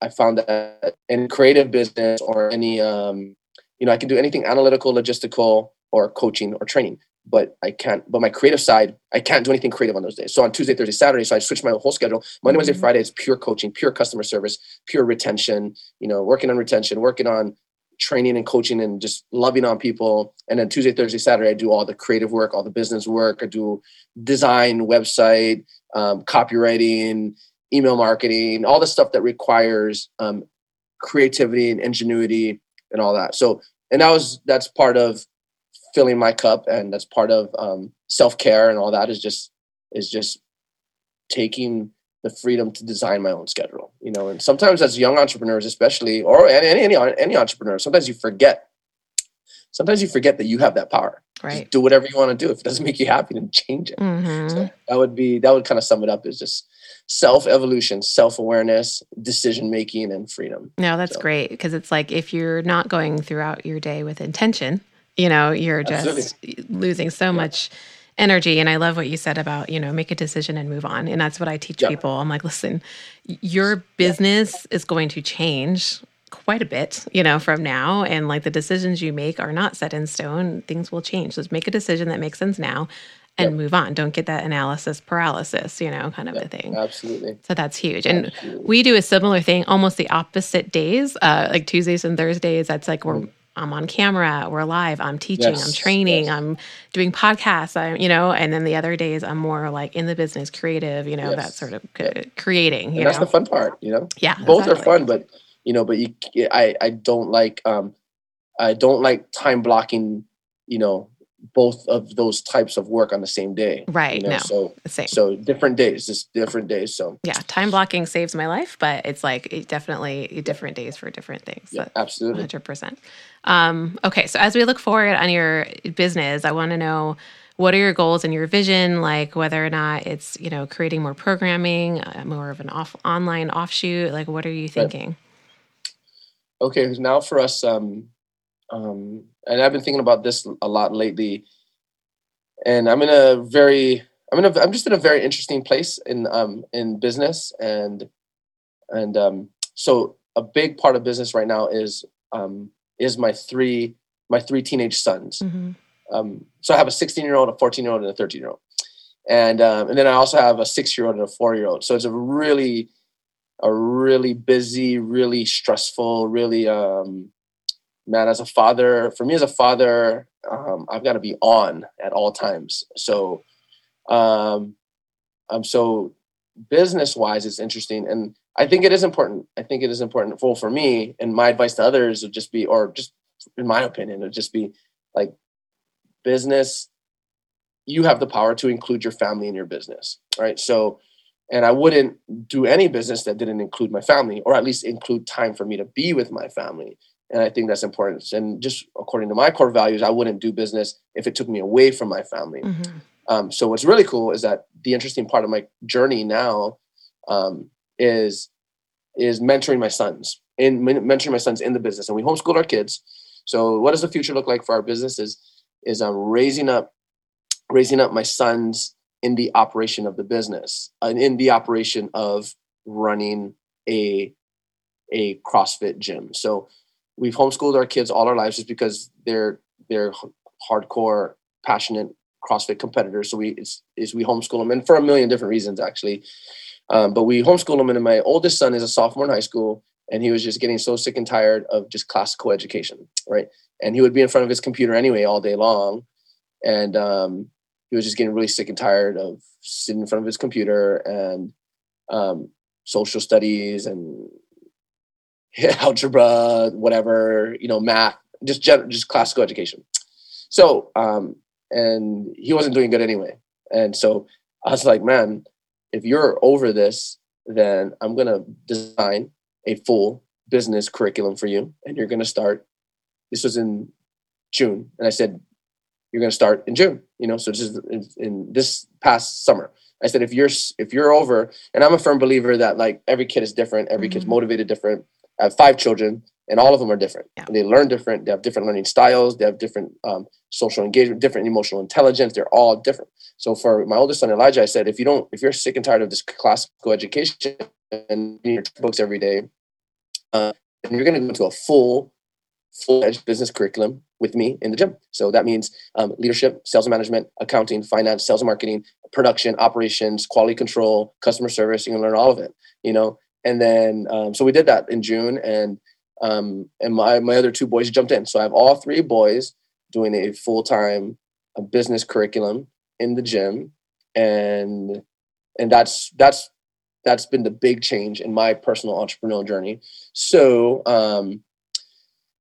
I found that in creative business or any, um, you know, I can do anything analytical, logistical, or coaching or training, but I can't. But my creative side, I can't do anything creative on those days. So on Tuesday, Thursday, Saturday, so I switch my whole schedule. Monday, Wednesday, mm-hmm. Friday is pure coaching, pure customer service, pure retention. You know, working on retention, working on training and coaching, and just loving on people. And then Tuesday, Thursday, Saturday, I do all the creative work, all the business work. I do design, website, um, copywriting email marketing, all the stuff that requires um, creativity and ingenuity and all that. So, and that was that's part of filling my cup, and that's part of um, self care and all that. Is just is just taking the freedom to design my own schedule. You know, and sometimes as young entrepreneurs, especially, or any any any entrepreneur, sometimes you forget. Sometimes you forget that you have that power. Right. Just do whatever you want to do. If it doesn't make you happy, then change it. Mm-hmm. So that would be that would kind of sum it up. Is just self evolution, self awareness, decision making, and freedom. No, that's so. great because it's like if you're not going throughout your day with intention, you know, you're just Absolutely. losing so yeah. much energy. And I love what you said about, you know, make a decision and move on. And that's what I teach people. I'm like, listen, your business is going to change quite a bit, you know, from now. And like the decisions you make are not set in stone. Things will change. So make a decision that makes sense now and yep. move on. Don't get that analysis paralysis, you know, kind of yep. a thing. Absolutely. So that's huge. And Absolutely. we do a similar thing, almost the opposite days, uh, like Tuesdays and Thursdays. That's like we're mm. I'm on camera, we're live, I'm teaching, yes. I'm training, yes. I'm doing podcasts, I'm, you know, and then the other days I'm more like in the business, creative, you know, yes. that sort of c- creating. You and that's the fun part, you know. Yeah, both exactly. are fun, but you know, but you, I, I don't like, um, I don't like time blocking, you know, both of those types of work on the same day. Right. You know? No. So same. So different days, just different days. So yeah, time blocking saves my life, but it's like it definitely different days for different things. Yeah, absolutely. Hundred percent. Um, okay, so as we look forward on your business, I want to know what are your goals and your vision like whether or not it's you know creating more programming uh, more of an off online offshoot like what are you thinking right. okay now for us um um, and I've been thinking about this a lot lately. And I'm in a very, I'm in a, I'm just in a very interesting place in um in business and and um so a big part of business right now is um is my three my three teenage sons. Mm-hmm. Um, so I have a 16 year old, a 14 year old, and a 13 year old, and um, and then I also have a six year old and a four year old. So it's a really a really busy, really stressful, really um, man, as a father, for me as a father, um, I've got to be on at all times. So, um, um, so business wise, it's interesting, and I think it is important. I think it is important. Well, for me, and my advice to others would just be, or just in my opinion, would just be like business. You have the power to include your family in your business, right? So, and I wouldn't do any business that didn't include my family, or at least include time for me to be with my family and I think that's important. And just according to my core values, I wouldn't do business if it took me away from my family. Mm-hmm. Um, so what's really cool is that the interesting part of my journey now um, is is mentoring my sons in mentoring my sons in the business, and we homeschool our kids. So what does the future look like for our businesses? Is is I'm um, raising up raising up my sons in the operation of the business and in the operation of running a a CrossFit gym. So we've homeschooled our kids all our lives just because they're they're hardcore, passionate CrossFit competitors. So we it's, is we homeschool them, and for a million different reasons actually. Um, but we homeschool them, and my oldest son is a sophomore in high school, and he was just getting so sick and tired of just classical education, right? And he would be in front of his computer anyway all day long, and um, he was just getting really sick and tired of sitting in front of his computer and um, social studies and algebra, whatever, you know, math, just gen- just classical education. So, um, and he wasn't doing good anyway. And so I was like, man, if you're over this, then I'm gonna design a full business curriculum for you, and you're going to start. This was in June, and I said, you're going to start in June. You know, so this is in, in this past summer. I said, if you're if you're over, and I'm a firm believer that like every kid is different, every mm-hmm. kid's motivated different. I have five children, and all of them are different. Yeah. They learn different. They have different learning styles. They have different um, social engagement, different emotional intelligence. They're all different. So for my oldest son Elijah, I said, if you don't, if you're sick and tired of this classical education and reading your books every day, uh, and you're going to go into a full, full-edged business curriculum with me in the gym. So that means um, leadership, sales and management, accounting, finance, sales and marketing, production, operations, quality control, customer service. You can learn all of it. You know, and then um, so we did that in June, and um, and my my other two boys jumped in. So I have all three boys doing a full time business curriculum in the gym, and and that's that's that's been the big change in my personal entrepreneurial journey. So um,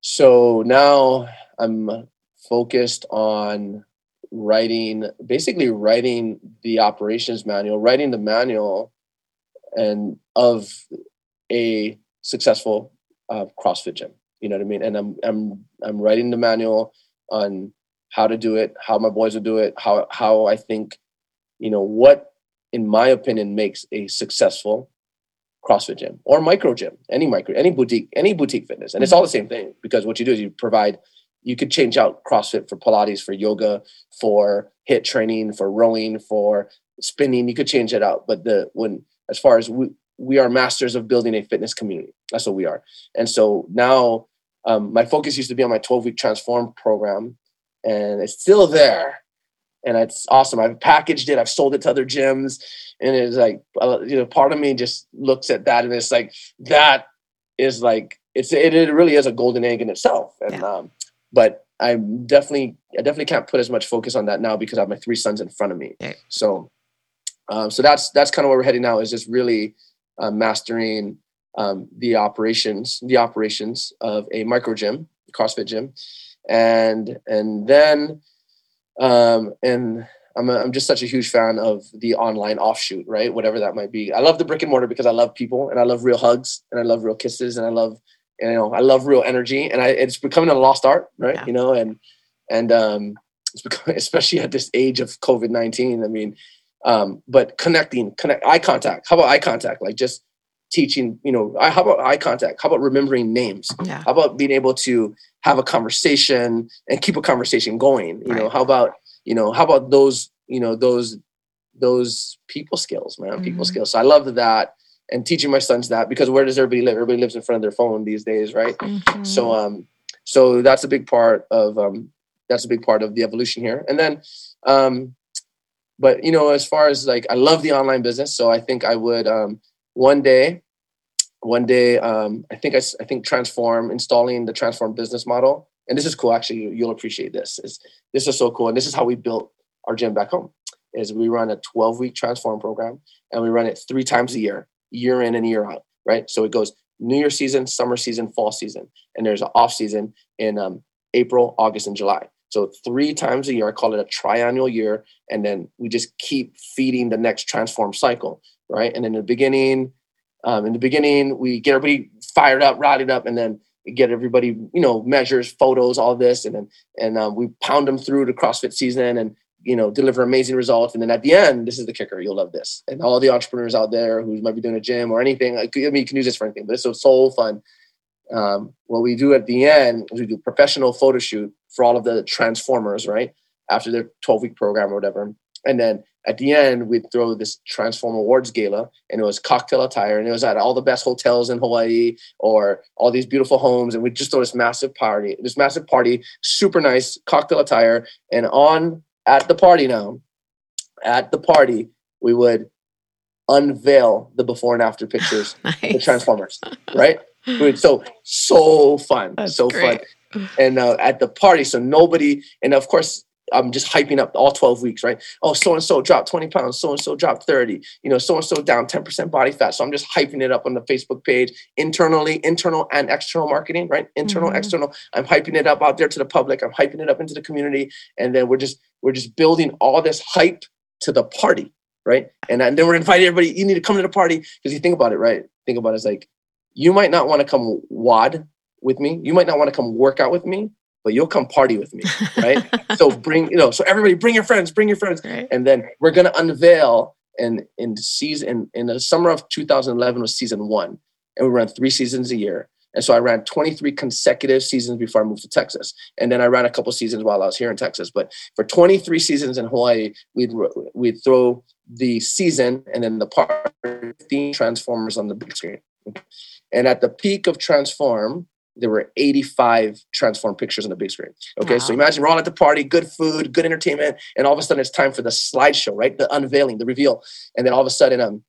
so now I'm focused on writing basically writing the operations manual writing the manual and of a successful uh, CrossFit gym. You know what I mean? And I'm I'm I'm writing the manual on how to do it, how my boys will do it, how how I think, you know, what in my opinion makes a successful CrossFit gym or micro gym, any micro, any boutique, any boutique fitness, and it's all the same thing because what you do is you provide. You could change out CrossFit for Pilates, for yoga, for HIIT training, for rowing, for spinning. You could change it out, but the when as far as we, we are masters of building a fitness community. That's what we are. And so now um, my focus used to be on my 12 week transform program, and it's still there. And it's awesome. I've packaged it. I've sold it to other gyms, and it's like uh, you know, part of me just looks at that and it's like that is like it's it, it really is a golden egg in itself. And yeah. um, but I'm definitely I definitely can't put as much focus on that now because I have my three sons in front of me. Yeah. So um, so that's that's kind of where we're heading now is just really uh, mastering um, the operations the operations of a micro gym, CrossFit gym, and and then um, and I'm a, I'm just such a huge fan of the online offshoot, right? Whatever that might be. I love the brick and mortar because I love people and I love real hugs and I love real kisses and I love you know I love real energy and I it's becoming a lost art, right? Yeah. You know and and um, it's becoming especially at this age of COVID nineteen. I mean, um, but connecting, connect eye contact. How about eye contact? Like just teaching, you know, how about eye contact? How about remembering names? Yeah. How about being able to have a conversation and keep a conversation going? You right. know, how about, you know, how about those, you know, those, those people skills, man, mm-hmm. people skills. So I love that and teaching my sons that because where does everybody live? Everybody lives in front of their phone these days, right? Mm-hmm. So, um, so that's a big part of, um, that's a big part of the evolution here. And then, um, but you know, as far as like, I love the online business, so I think I would um, one day, one day, um, I think I, I think transform installing the transform business model, and this is cool. Actually, you'll appreciate this. Is this is so cool, and this is how we built our gym back home. Is we run a 12 week transform program, and we run it three times a year, year in and year out. Right, so it goes New Year season, summer season, fall season, and there's an off season in um, April, August, and July. So three times a year, I call it a triannual year, and then we just keep feeding the next transform cycle, right? And in the beginning, um, in the beginning, we get everybody fired up, rallied up, and then get everybody, you know, measures, photos, all this, and then and um, we pound them through the CrossFit season, and you know, deliver amazing results. And then at the end, this is the kicker. You'll love this. And all the entrepreneurs out there who might be doing a gym or anything, I mean, you can use this for anything, but it's so, so fun. Um, what we do at the end is we do professional photo shoot for all of the transformers, right? After their 12 week program or whatever. And then at the end, we'd throw this Transform Awards gala, and it was cocktail attire, and it was at all the best hotels in Hawaii or all these beautiful homes, and we just throw this massive party, this massive party, super nice cocktail attire, and on at the party now, at the party, we would unveil the before and after pictures, nice. the Transformers, right? So so fun, That's so great. fun. And uh, at the party, so nobody, and of course, I'm just hyping up all 12 weeks, right? Oh, so and so dropped 20 pounds, so and so dropped 30, you know, so and so down 10% body fat. So I'm just hyping it up on the Facebook page internally, internal and external marketing, right? Internal, mm-hmm. external. I'm hyping it up out there to the public. I'm hyping it up into the community. And then we're just, we're just building all this hype to the party, right? And, and then we're inviting everybody, you need to come to the party because you think about it, right? Think about it as like, you might not want to come WOD with me. You might not want to come work out with me, but you'll come party with me, right? so bring, you know, so everybody bring your friends, bring your friends. Right. And then we're gonna unveil and in season in, in the summer of 2011 was season one. And we ran three seasons a year. And so I ran 23 consecutive seasons before I moved to Texas. And then I ran a couple seasons while I was here in Texas. But for 23 seasons in Hawaii, we'd we'd throw the season and then the part 15 transformers on the big screen. And at the peak of Transform, there were 85 transform pictures on the big screen. Okay, wow. so imagine we're all at the party, good food, good entertainment, and all of a sudden it's time for the slideshow, right? The unveiling, the reveal, and then all of a sudden, um,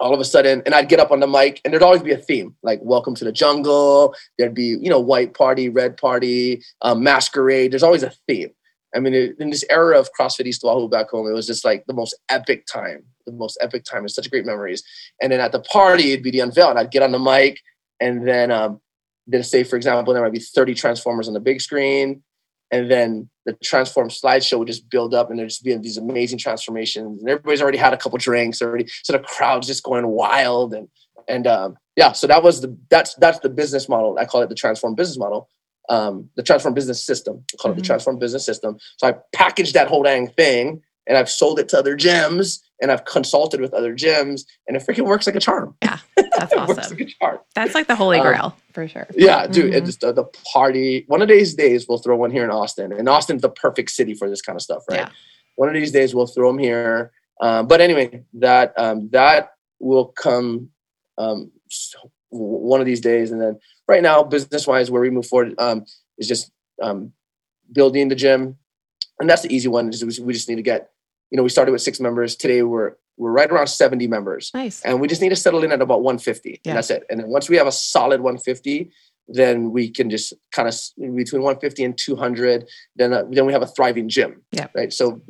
all of a sudden, and I'd get up on the mic, and there'd always be a theme, like "Welcome to the Jungle." There'd be, you know, white party, red party, um, masquerade. There's always a theme. I mean, it, in this era of CrossFit East Oahu back home, it was just like the most epic time, the most epic time. It's such great memories. And then at the party, it'd be the unveil, and I'd get on the mic, and then um, then say, for example, there might be 30 transformers on the big screen, and then the transform slideshow would just build up, and there'd just be these amazing transformations, and everybody's already had a couple drinks already, so the crowd's just going wild, and and um, yeah, so that was the that's that's the business model. I call it the transform business model, um, the transform business system. I call mm-hmm. it the mm-hmm. transform business system. So I packaged that whole dang thing and I've sold it to other gyms and I've consulted with other gyms and it freaking works like a charm. Yeah, that's awesome. Like charm. that's like the holy um, grail um, for sure. Yeah, dude, mm-hmm. it's uh, the party. One of these days we'll throw one here in Austin, and Austin's the perfect city for this kind of stuff, right? Yeah. One of these days we'll throw them here. Um, but anyway, that um, that will come um, one of these days, and then right now, business wise, where we move forward um, is just um, building the gym, and that's the easy one. we just need to get you know, we started with six members. Today we're we're right around 70 members. Nice. And we just need to settle in at about 150. Yeah. And that's it. And then once we have a solid 150, then we can just kind of between 150 and 200. Then uh, then we have a thriving gym. Yeah. Right. So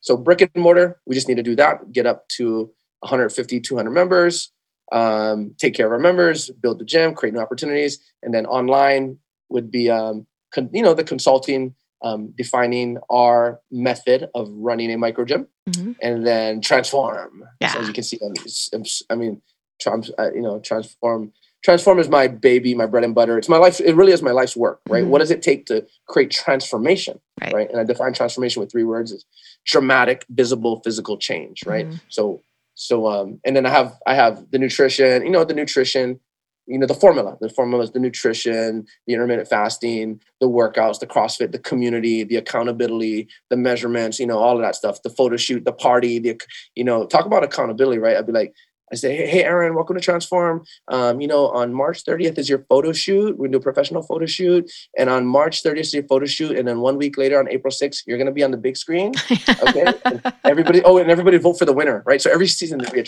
so brick and mortar, we just need to do that. Get up to 150, 200 members. Um, take care of our members, build the gym, create new opportunities, and then online would be um, con- you know the consulting um, defining our method of running a micro gym mm-hmm. and then transform. Yeah. So as you can see, I mean, trans, uh, you know, transform. Transform is my baby, my bread and butter. It's my life. It really is my life's work, right? Mm-hmm. What does it take to create transformation, right. right? And I define transformation with three words: is dramatic, visible, physical change, right? Mm-hmm. So, so, um, and then I have I have the nutrition. You know, the nutrition you know the formula the formula is the nutrition the intermittent fasting the workouts the crossfit the community the accountability the measurements you know all of that stuff the photo shoot the party the you know talk about accountability right i'd be like I say, hey, hey, Aaron, welcome to Transform. Um, you know, on March 30th is your photo shoot. We do a professional photo shoot. And on March 30th is your photo shoot. And then one week later on April 6th, you're going to be on the big screen. Okay. everybody, oh, and everybody vote for the winner, right? So every season there'll be a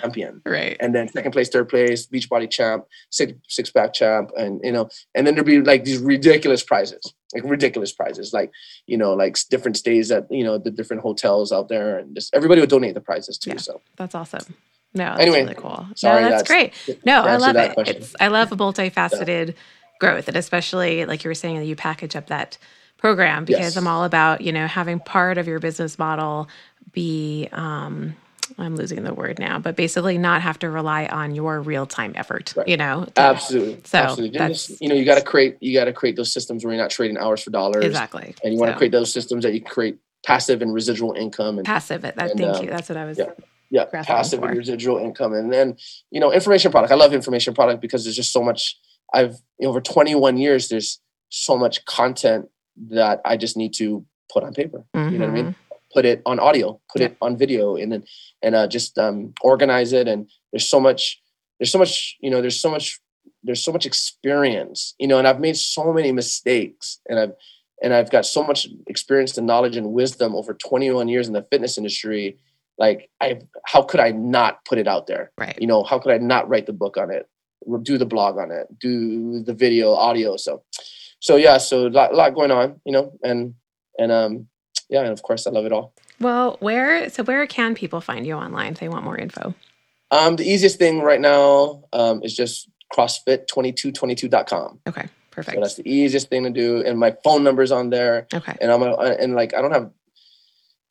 champion. Right. And then second place, third place, beach body champ, six, six pack champ. And, you know, and then there'll be like these ridiculous prizes like ridiculous prizes, like you know, like different stays at you know the different hotels out there, and just everybody would donate the prizes too. Yeah, so that's awesome. No, that's anyway, really cool. Sorry, no, that's, that's great. No, I love it. It's, I love a multifaceted yeah. growth, and especially like you were saying that you package up that program because yes. I'm all about you know having part of your business model be. um I'm losing the word now, but basically not have to rely on your real time effort. Right. You know, absolutely. So absolutely. Just, you know, you got to create you got to create those systems where you're not trading hours for dollars. Exactly. And you want to so. create those systems that you create passive and residual income. And, passive. That, and, thank um, you. That's what I was. Yeah yeah passive and residual income and then you know information product i love information product because there's just so much i've you know, over 21 years there's so much content that i just need to put on paper mm-hmm. you know what i mean mm-hmm. put it on audio put yeah. it on video and then and uh, just um, organize it and there's so much there's so much you know there's so much there's so much experience you know and i've made so many mistakes and i've and i've got so much experience and knowledge and wisdom over 21 years in the fitness industry like i how could i not put it out there? Right. You know how could i not write the book on it do the blog on it do the video audio? So so yeah so a lot, lot going on you know and and um yeah and of course i love it all. Well where so where can people find you online if they want more info? Um the easiest thing right now um is just crossfit2222.com okay perfect. So that's the easiest thing to do and my phone number's on there. Okay. And i'm a, and like i don't have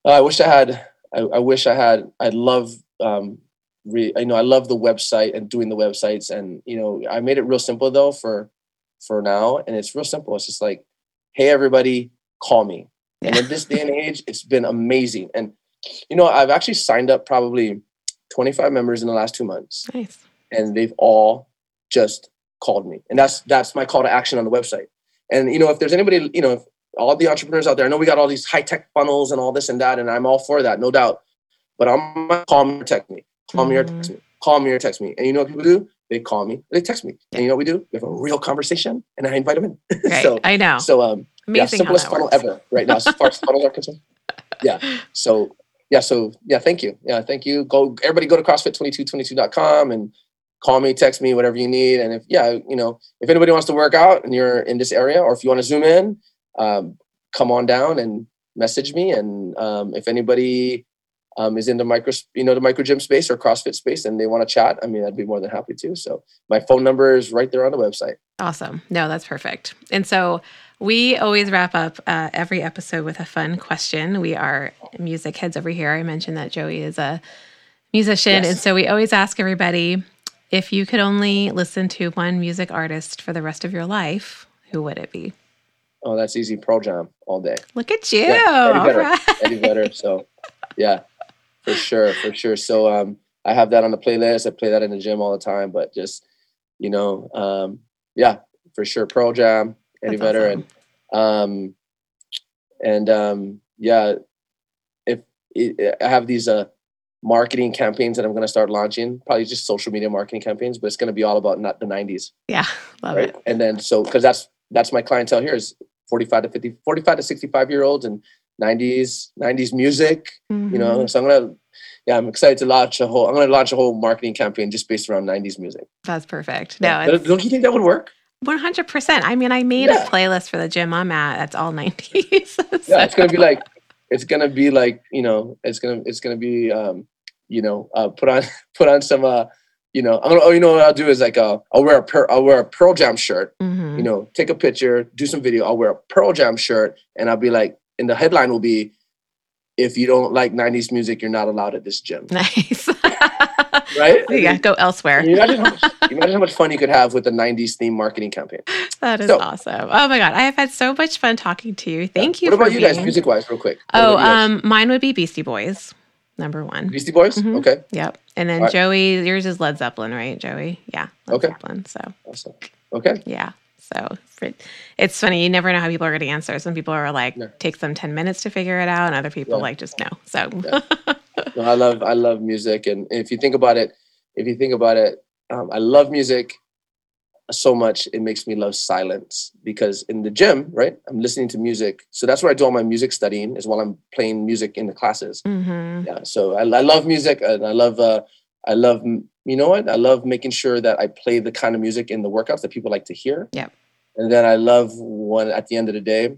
uh, i wish i had I, I wish I had. I'd love um, re, you know I love the website and doing the websites and you know I made it real simple though for for now and it's real simple. It's just like, hey everybody, call me. And in this day and age, it's been amazing. And you know I've actually signed up probably 25 members in the last two months. Nice. And they've all just called me. And that's that's my call to action on the website. And you know, if there's anybody, you know, if all the entrepreneurs out there, I know we got all these high tech funnels and all this and that, and I'm all for that, no doubt. But I'm call me or text me, call mm-hmm. me or text me, call me or text me. And you know what people do? They call me, they text me, and you know what we do? We have a real conversation, and I invite them in. Right. so I know. So um, Amazing yeah, simplest funnel works. ever right now as far as funnels are concerned. Yeah. So yeah, so yeah, thank you. Yeah, thank you. Go everybody go to CrossFit2222.com and call me, text me, whatever you need. And if yeah, you know, if anybody wants to work out and you're in this area, or if you want to zoom in, um, come on down and message me. And um, if anybody um, is in the micro, you know, the micro gym space or CrossFit space, and they want to chat, I mean, I'd be more than happy to. So my phone number is right there on the website. Awesome. No, that's perfect. And so we always wrap up uh, every episode with a fun question. We are music heads over here. I mentioned that Joey is a musician, yes. and so we always ask everybody if you could only listen to one music artist for the rest of your life, who would it be? Oh, that's easy. Pearl Jam all day. Look at you. Yeah, Eddie Vedder. Right. Eddie Vedder. So, yeah, for sure, for sure. So, um, I have that on the playlist. I play that in the gym all the time. But just, you know, um, yeah, for sure. Pearl Jam, Eddie that's Vedder, awesome. and um, and um, yeah, if it, I have these uh marketing campaigns that I'm going to start launching, probably just social media marketing campaigns, but it's going to be all about not the 90s. Yeah, love right? it. And then so because that's that's my clientele here is 45 to 50, 45 to 65 year olds and 90s 90s music. Mm-hmm. You know, mm-hmm. so I'm gonna yeah, I'm excited to launch a whole. I'm gonna launch a whole marketing campaign just based around 90s music. That's perfect. No, yeah. don't you think that would work? 100%. I mean, I made yeah. a playlist for the gym I'm at. That's all 90s. so. Yeah, it's gonna be like it's gonna be like you know it's gonna it's gonna be um you know uh put on put on some uh you know i'm gonna oh you know what i'll do is like uh i'll wear a per, i'll wear a pearl jam shirt mm-hmm. you know take a picture do some video i'll wear a pearl jam shirt and i'll be like and the headline will be if you don't like 90s music you're not allowed at this gym. Nice. Right? Yeah go elsewhere. You imagine, how much, imagine how much fun you could have with the 90s theme marketing campaign. That is so, awesome. Oh my god i have had so much fun talking to you. Thank yeah. you what about you being... guys music wise real quick? What oh um mine would be beastie boys number one beastie boys mm-hmm. okay yep and then right. joey yours is led zeppelin right joey yeah led okay zeppelin so awesome. okay yeah so it's funny. You never know how people are going to answer. Some people are like, no. takes them 10 minutes to figure it out. And other people yeah. like, just know. So yeah. no, I love, I love music. And if you think about it, if you think about it, um, I love music so much. It makes me love silence because in the gym, right, I'm listening to music. So that's where I do all my music studying is while I'm playing music in the classes. Mm-hmm. Yeah. So I, I, love music and I love, uh, I love, you know what? I love making sure that I play the kind of music in the workouts that people like to hear. Yeah. And then I love when at the end of the day,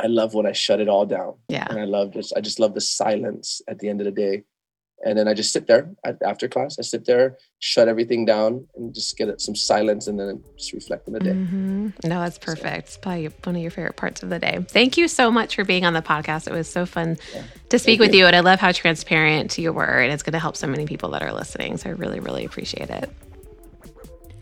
I love when I shut it all down. Yeah. And I love just I just love the silence at the end of the day. And then I just sit there after class. I sit there, shut everything down, and just get some silence, and then just reflect on the day. Mm-hmm. No, that's perfect. So. It's probably one of your favorite parts of the day. Thank you so much for being on the podcast. It was so fun yeah. to speak Thank with you. you, and I love how transparent you were, and it's going to help so many people that are listening. So I really, really appreciate it.